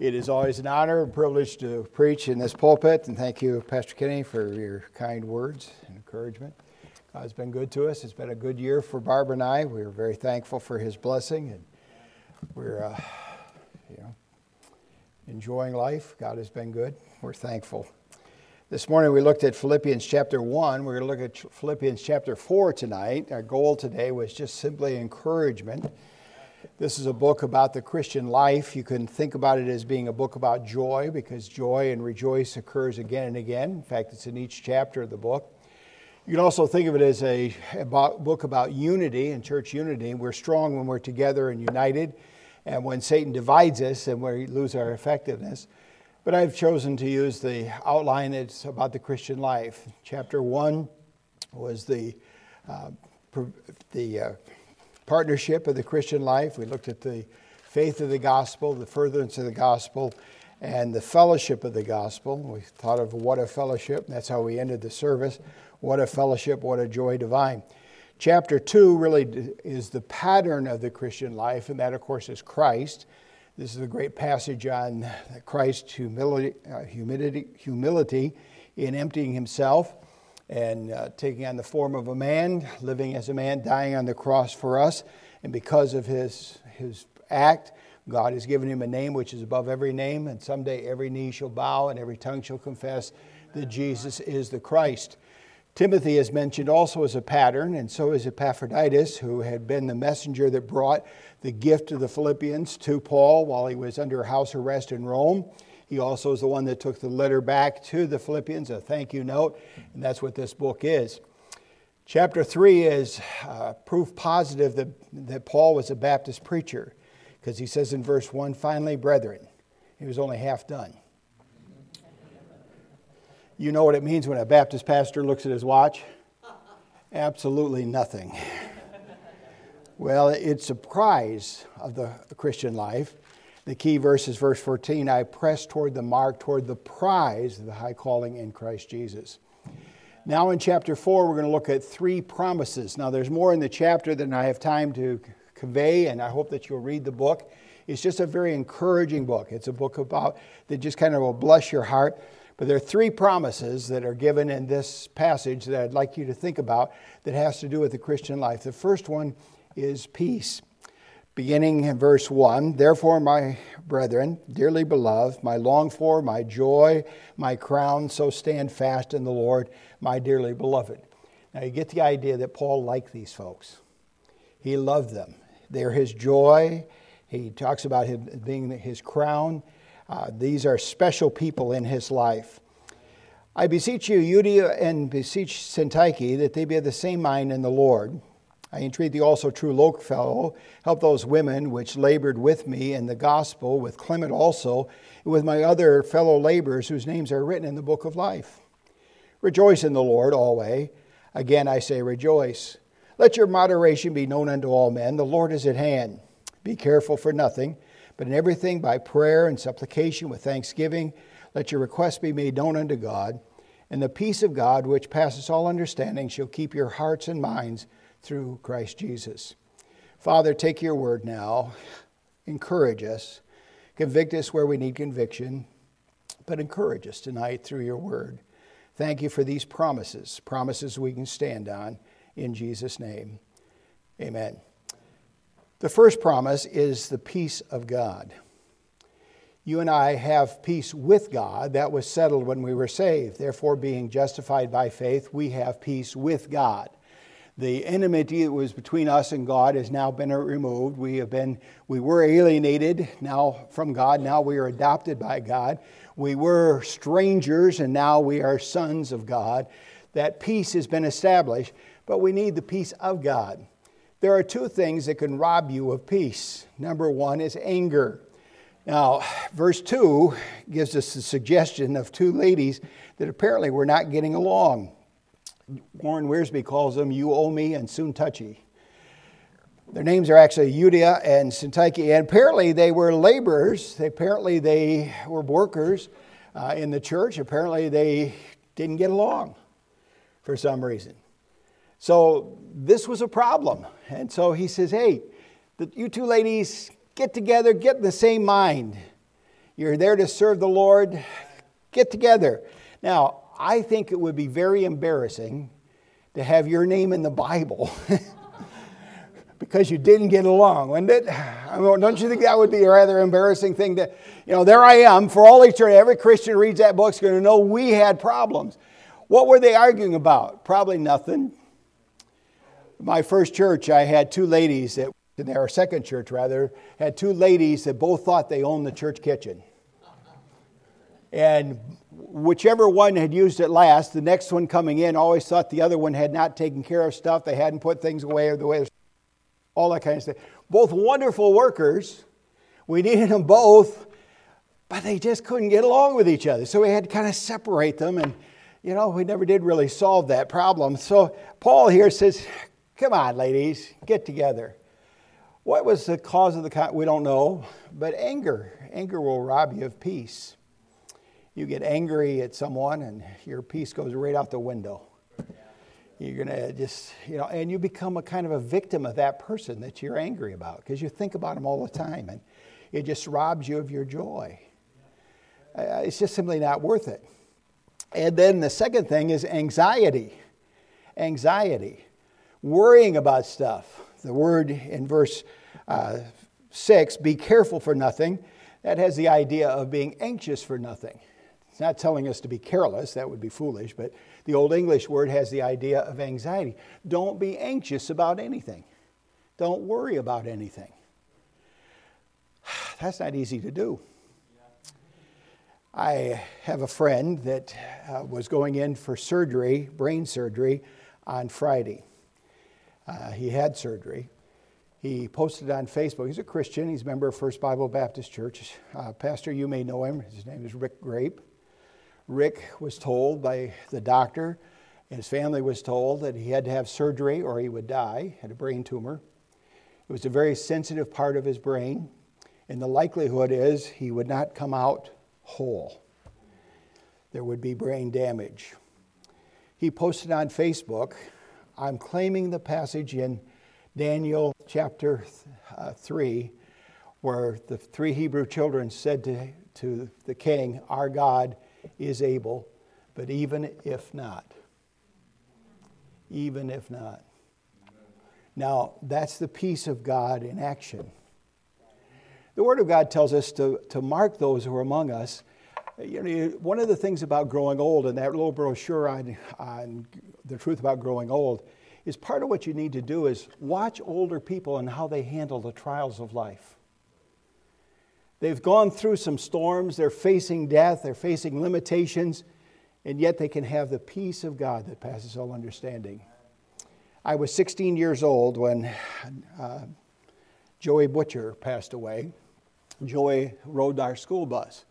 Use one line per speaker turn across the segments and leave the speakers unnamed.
It is always an honor and privilege to preach in this pulpit, and thank you, Pastor Kenny, for your kind words and encouragement. God's been good to us. It's been a good year for Barbara and I. We're very thankful for His blessing, and we're, uh, you know, enjoying life. God has been good. We're thankful. This morning we looked at Philippians chapter 1. We're going to look at Philippians chapter 4 tonight. Our goal today was just simply encouragement this is a book about the Christian life. You can think about it as being a book about joy because joy and rejoice occurs again and again. In fact, it's in each chapter of the book. You can also think of it as a about, book about unity and church unity. We're strong when we're together and united, and when Satan divides us and we lose our effectiveness. But I've chosen to use the outline that's about the Christian life. Chapter one was the uh, the uh, partnership of the Christian life. We looked at the faith of the gospel, the furtherance of the gospel, and the fellowship of the gospel. We thought of what a fellowship. That's how we ended the service. What a fellowship, what a joy divine. Chapter 2 really is the pattern of the Christian life, and that, of course, is Christ. This is a great passage on Christ's humility, uh, humility, humility in emptying himself and uh, taking on the form of a man, living as a man, dying on the cross for us. And because of his, his act, God has given him a name which is above every name, and someday every knee shall bow and every tongue shall confess that Jesus is the Christ. Timothy is mentioned also as a pattern, and so is Epaphroditus, who had been the messenger that brought the gift of the Philippians to Paul while he was under house arrest in Rome. He also is the one that took the letter back to the Philippians, a thank you note, and that's what this book is. Chapter 3 is uh, proof positive that, that Paul was a Baptist preacher, because he says in verse 1 finally, brethren, he was only half done. You know what it means when a Baptist pastor looks at his watch? Absolutely nothing. well, it's a prize of the Christian life the key verse is verse 14 I press toward the mark, toward the prize of the high calling in Christ Jesus. Now, in chapter 4, we're going to look at three promises. Now, there's more in the chapter than I have time to convey, and I hope that you'll read the book. It's just a very encouraging book. It's a book about that just kind of will bless your heart. But there are three promises that are given in this passage that I'd like you to think about that has to do with the Christian life. The first one is peace beginning in verse 1 Therefore, my brethren, dearly beloved, my longed for, my joy, my crown, so stand fast in the Lord, my dearly beloved. Now, you get the idea that Paul liked these folks. He loved them. They're his joy. He talks about him being his crown. Uh, these are special people in his life. I beseech you, Euodia and beseech Syntyche, that they be of the same mind in the Lord. I entreat thee also, true yoke-fellow, help those women which labored with me in the gospel, with Clement also, and with my other fellow laborers whose names are written in the book of life. Rejoice in the Lord always. Again I say, rejoice. Let your moderation be known unto all men. The Lord is at hand. Be careful for nothing, but in everything by prayer and supplication with thanksgiving, let your requests be made known unto God. And the peace of God, which passes all understanding, shall keep your hearts and minds through Christ Jesus. Father, take your word now. Encourage us. Convict us where we need conviction, but encourage us tonight through your word. Thank you for these promises, promises we can stand on in Jesus' name. Amen. The first promise is the peace of God. You and I have peace with God. That was settled when we were saved. Therefore, being justified by faith, we have peace with God the enmity that was between us and God has now been removed. We have been, we were alienated now from God. Now we are adopted by God. We were strangers and now we are sons of God. That peace has been established, but we need the peace of God. There are two things that can rob you of peace. Number one is anger. Now, verse 2 gives us the suggestion of two ladies that apparently were not getting along. Warren Wiersbe calls them You Owe Me and Soon Touchy. Their names are actually Euodia and Syntyche, and apparently they were laborers. Apparently they were workers uh, in the church. Apparently they didn't get along for some reason. So this was a problem. And so he says, Hey, the, you two ladies, get together, get in the same mind. You're there to serve the Lord. Get together. Now, I think it would be very embarrassing to have your name in the Bible because you didn't get along, wouldn't it? I mean, don't you think that would be a rather embarrassing thing to, you know, there I am for all eternity. Every Christian reads that book is going to know we had problems. What were they arguing about? Probably nothing. My first church, I had two ladies that, in our second church rather, had two ladies that both thought they owned the church kitchen. And whichever one had used it last, the next one coming in always thought the other one had not taken care of stuff, they hadn't put things away or the way, all that kind of stuff. Both wonderful workers. We needed them both, but they just couldn't get along with each other. So we had to kind of separate them, and you know, we never did really solve that problem. So Paul here says, Come on, ladies, get together. What was the cause of the, we don't know, but anger. Anger will rob you of peace you get angry at someone and your peace goes right out the window. You're going to just, you know, and you become a kind of a victim of that person that you're angry about because you think about them all the time and it just robs you of your joy. Uh, it's just simply not worth it. And then the second thing is anxiety. Anxiety. Worrying about stuff. The word in verse uh, 6, be careful for nothing, that has the idea of being anxious for nothing. It's not telling us to be careless, that would be foolish, but the Old English word has the idea of anxiety. Don't be anxious about anything, don't worry about anything. That's not easy to do. I have a friend that uh, was going in for surgery, brain surgery, on Friday. Uh, he had surgery. He posted on Facebook. He's a Christian. He's a member of First Bible Baptist Church. Uh, Pastor, you may know him. His name is Rick Grape. Rick was told by the doctor, his family was told that he had to have surgery or he would die, had a brain tumor. It was a very sensitive part of his brain, and the likelihood is he would not come out whole. There would be brain damage. He posted on Facebook, I'm claiming the passage in Daniel chapter uh, 3, where the three Hebrew children said to, to the king, Our God is able, but even if not, even if not. Now, that's the peace of God in action. The Word of God tells us to, to mark those who are among us. You know, one of the things about growing old, and that little brochure on, on the truth about growing old, is part of what you need to do is watch older people and how they handle the trials of life. They've gone through some storms, they're facing death, they're facing limitations, and yet they can have the peace of God that passes all understanding. I was 16 years old when uh, Joey Butcher passed away. Joey rode our school bus.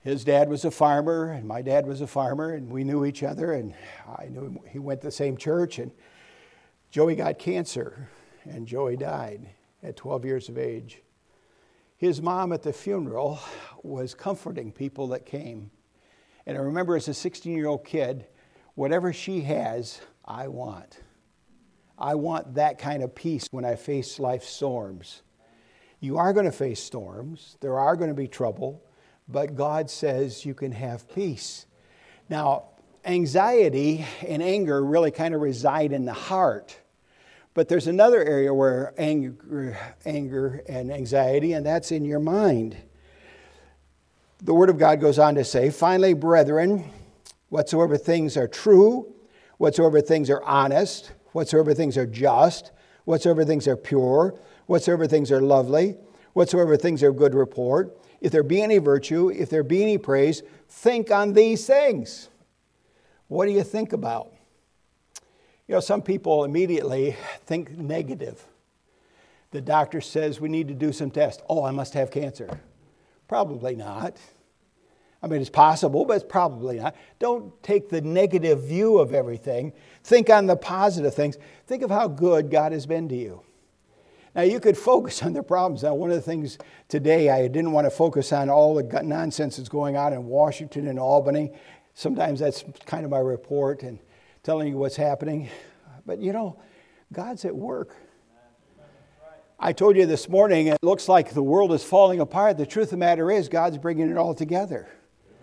His dad was a farmer, and my dad was a farmer, and we knew each other, and I knew he went to the same church. And Joey got cancer, and Joey died at 12 years of age. His mom at the funeral was comforting people that came. And I remember as a 16 year old kid, whatever she has, I want. I want that kind of peace when I face life's storms. You are going to face storms, there are going to be trouble, but God says you can have peace. Now, anxiety and anger really kind of reside in the heart. But there's another area where anger, anger and anxiety, and that's in your mind. The Word of God goes on to say, Finally, brethren, whatsoever things are true, whatsoever things are honest, whatsoever things are just, whatsoever things are pure, whatsoever things are lovely, whatsoever things are good report, if there be any virtue, if there be any praise, think on these things. What do you think about? You know, some people immediately think negative. The doctor says we need to do some tests. Oh, I must have cancer. Probably not. I mean, it's possible, but it's probably not. Don't take the negative view of everything. Think on the positive things. Think of how good God has been to you. Now, you could focus on the problems. Now, one of the things today, I didn't want to focus on all the nonsense that's going on in Washington and Albany. Sometimes that's kind of my report. And telling you what's happening. But you know, God's at work. I told you this morning, it looks like the world is falling apart. The truth of the matter is, God's bringing it all together.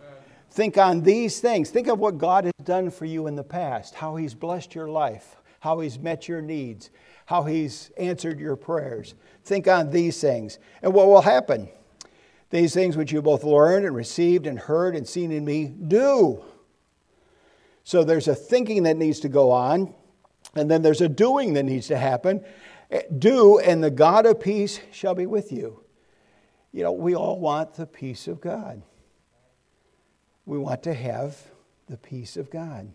Amen. Think on these things. Think of what God has done for you in the past, how He's blessed your life, how He's met your needs, how He's answered your prayers. Think on these things. And what will happen? These things which you both learned and received and heard and seen in me, do. So there's a thinking that needs to go on, and then there's a doing that needs to happen. Eh, do, and the God of peace shall be with you. You know, we all want the peace of God. We want to have the peace of God,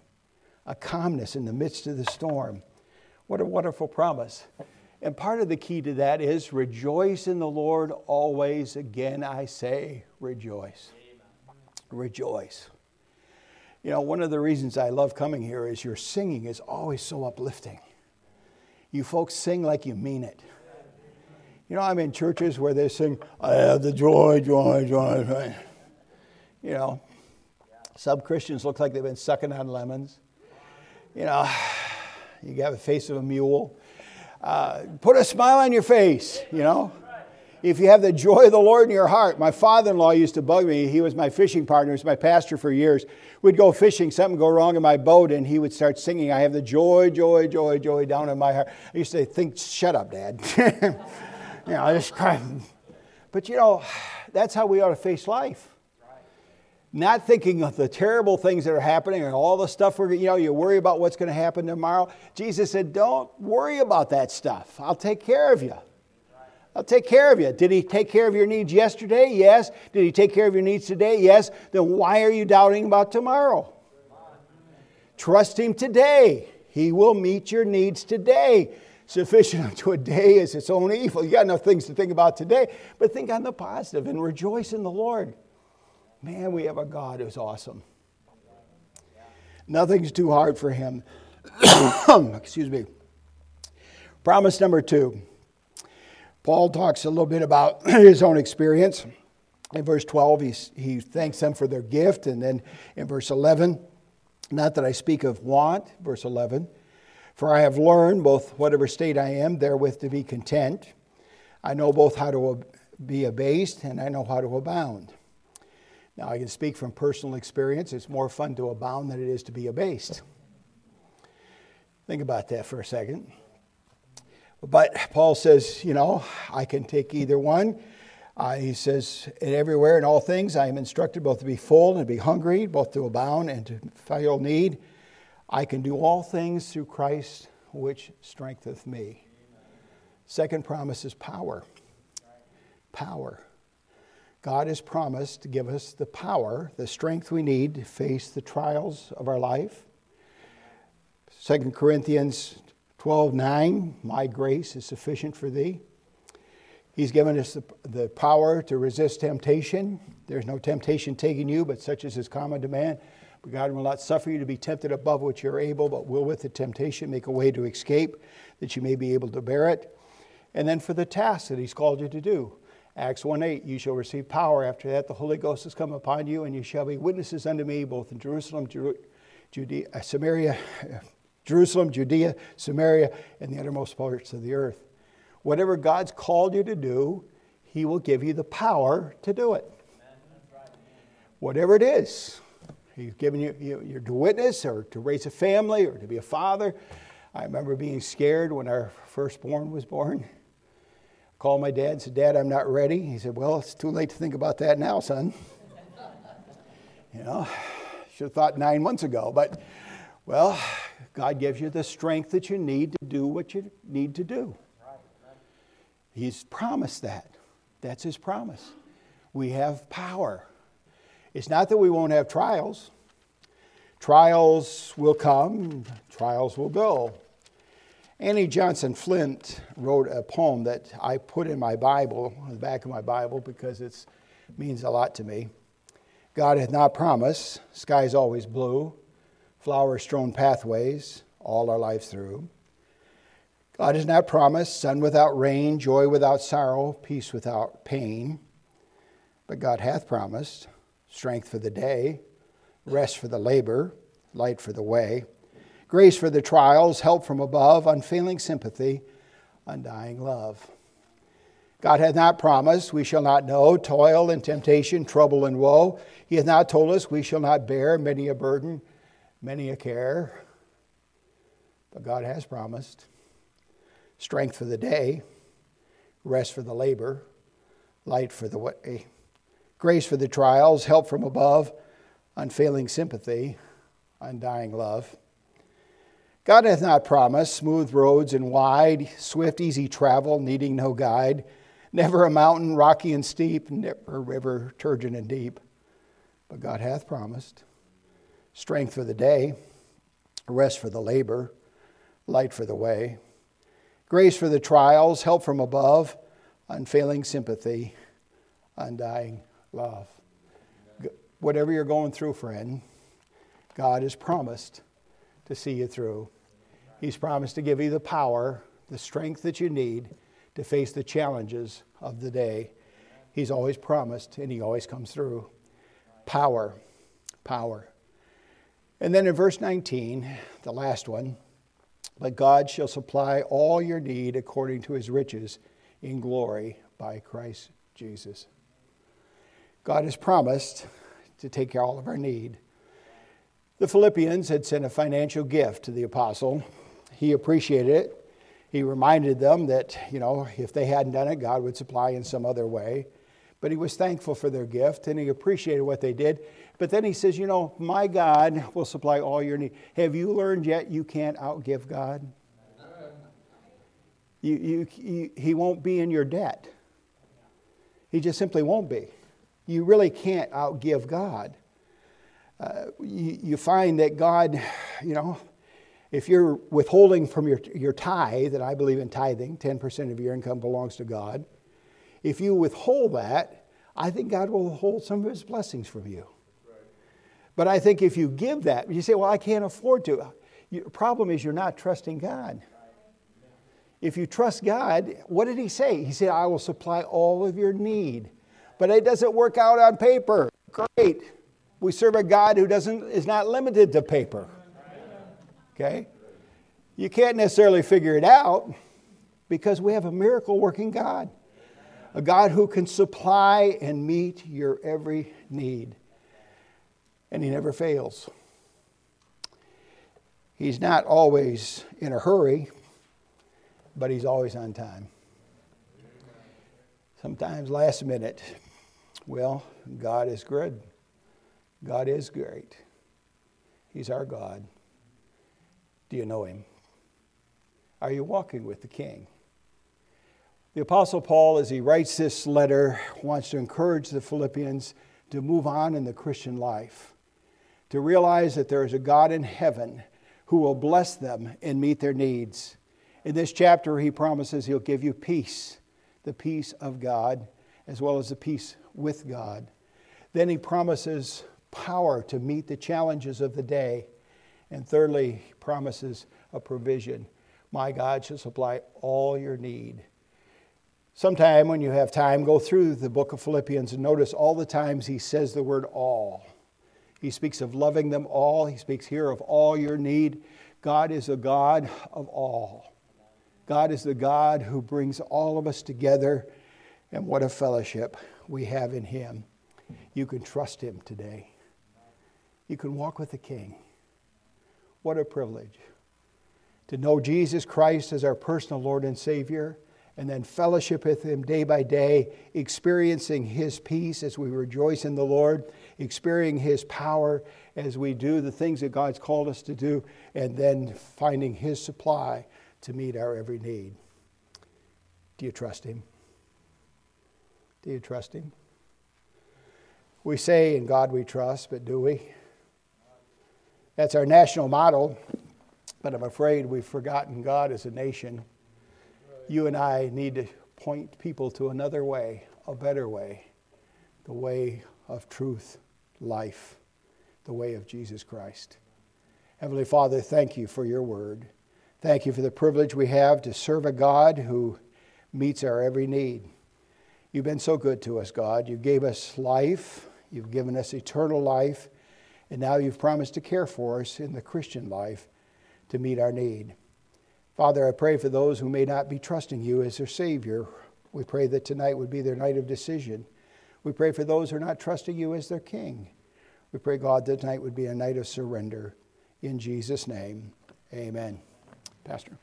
a calmness in the midst of the storm. What a wonderful promise. And part of the key to that is rejoice in the Lord always. Again, I say rejoice. Rejoice. You know, one of the reasons I love coming here is your singing is always so uplifting. You folks sing like you mean it. You know, I'm in churches where they sing, I have the joy, joy, joy, joy. You know, some Christians look like they've been sucking on lemons. You know, you got the face of a mule. Uh, put a smile on your face, you know if you have the joy of the Lord in your heart. My father in law used to bug me. He was my fishing partner, he was my pastor for years. We'd go fishing, something go wrong in my boat, and he would start singing, I have the joy, joy, joy, joy down in my heart. I used to say, think, shut up, Dad. you know, I just cry. But you know, that's how we ought to face life. Not thinking of the terrible things that are happening and all the stuff we're, you know, you worry about what's going to happen tomorrow. Jesus said, Don't worry about that stuff. I'll take care of you. I'll take care of you. Did he take care of your needs yesterday? Yes. Did he take care of your needs today? Yes. Then why are you doubting about tomorrow? Trust him today. He will meet your needs today. Sufficient unto a day is its own evil. You got enough things to think about today, but think on the positive and rejoice in the Lord. Man, we have a God who's awesome. Nothing's too hard for him. Excuse me. Promise number two Paul talks a little bit about his own experience. In verse 12, he, he thanks them for their gift. And then in verse 11, not that I speak of want, verse 11, for I have learned both whatever state I am, therewith to be content. I know both how to be abased and I know how to abound. Now, I can speak from personal experience. It's more fun to abound than it is to be abased. Think about that for a second. But Paul says, you know, I can take either one. Uh, he says, and everywhere in all things I am instructed both to be full and to be hungry, both to abound and to feel need. I can do all things through Christ which strengtheneth me. Second promise is power. Power. God has promised to give us the power, the strength we need to face the trials of our life. 2 Corinthians 12 9, my grace is sufficient for thee. He's given us the, the power to resist temptation. There's no temptation taking you, but such as is his common demand. But God will not suffer you to be tempted above what you're able, but will with the temptation make a way to escape, that you may be able to bear it. And then for the task that he's called you to do. Acts 1 8, you shall receive power. After that, the Holy Ghost has come upon you, and you shall be witnesses unto me both in Jerusalem, Judea, Samaria, Jerusalem, Judea, Samaria, and the uttermost parts of the earth. Whatever God's called you to do, He will give you the power to do it. Whatever it is, He's given you, you to witness or to raise a family or to be a father. I remember being scared when our firstborn was born. I called my dad and said, Dad, I'm not ready. He said, Well, it's too late to think about that now, son. you know, should have thought nine months ago, but well, God gives you the strength that you need to do what you need to do. He's promised that. That's His promise. We have power. It's not that we won't have trials. Trials will come, trials will go. Annie Johnson Flint wrote a poem that I put in my Bible, the back of my Bible, because it means a lot to me. God hath not promised, sky's always blue flower strewn pathways all our life through. God has not promised sun without rain, joy without sorrow, peace without pain. But God hath promised strength for the day, rest for the labor, light for the way, grace for the trials, help from above, unfailing sympathy, undying love. God hath not promised we shall not know toil and temptation, trouble and woe. He hath not told us we shall not bear many a burden, many a care. But God has promised strength for the day, rest for the labor, light for the way, grace for the trials, help from above, unfailing sympathy, undying love. God hath not promised smooth roads and wide, swift, easy travel, needing no guide, never a mountain rocky and steep, never a river turgid and deep. But God hath promised strength for the day, rest for the labor, light for the way, grace for the trials, help from above, unfailing sympathy, undying love. Whatever you're going through, friend, God has promised to see you through. He's promised to give you the power, the strength that you need to face the challenges of the day. He's always promised, and He always comes through. Power, power. And then in verse 19, the last one, but God shall supply all your need according to His riches in glory by Christ Jesus. God has promised to take care of all of our need. The Philippians had sent a financial gift to the apostle. He appreciated it. He reminded them that, you know, if they hadn't done it, God would supply in some other way. But he was thankful for their gift and he appreciated what they did. But then he says, you know, my God will supply all your need. Have you learned yet you can't outgive God? You, you, you, he won't be in your debt. He just simply won't be. You really can't outgive God. Uh, you, you find that God, you know, if you're withholding from your, your tithe, and I believe in tithing, 10% of your income belongs to God. If you withhold that, I think God will withhold some of his blessings from you. But I think if you give that, you say, well, I can't afford to. The problem is you're not trusting God. If you trust God, what did he say? He said, I will supply all of your need. But it doesn't work out on paper. Great. We serve a God who doesn't, is not limited to paper. Okay? You can't necessarily figure it out because we have a miracle working God, a God who can supply and meet your every need. And He never fails. He's not always in a hurry, but He's always on time. Sometimes last minute. Well, God is good. God is great. He's our God. Do you know him? Are you walking with the King? The Apostle Paul, as he writes this letter, wants to encourage the Philippians to move on in the Christian life, to realize that there is a God in heaven who will bless them and meet their needs. In this chapter, he promises he'll give you peace, the peace of God, as well as the peace with God. Then he promises power to meet the challenges of the day. And thirdly, he promises a provision. My God shall supply all your need. Sometime when you have time, go through the book of Philippians and notice all the times he says the word all. He speaks of loving them all. He speaks here of all your need. God is a God of all. God is the God who brings all of us together. And what a fellowship we have in Him. You can trust Him today. You can walk with the King. What a privilege to know Jesus Christ as our personal Lord and Savior, and then fellowship with Him day by day, experiencing His peace as we rejoice in the Lord, experiencing His power as we do the things that God's called us to do, and then finding His supply to meet our every need. Do you trust Him? Do you trust Him? We say, In God we trust, but do we? That's our national model, but I'm afraid we've forgotten God as a nation. You and I need to point people to another way, a better way, the way of truth, life, the way of Jesus Christ. Heavenly Father, thank you for your word. Thank you for the privilege we have to serve a God who meets our every need. You've been so good to us, God. You gave us life, you've given us eternal life, and now you've promised to care for us in the Christian life to meet our need. Father, I pray for those who may not be trusting you as their Savior We pray that tonight would be their night of decision. We pray for those who are not trusting you as their king. We pray, God, that tonight would be a night of surrender. In Jesus' name, amen. Pastor.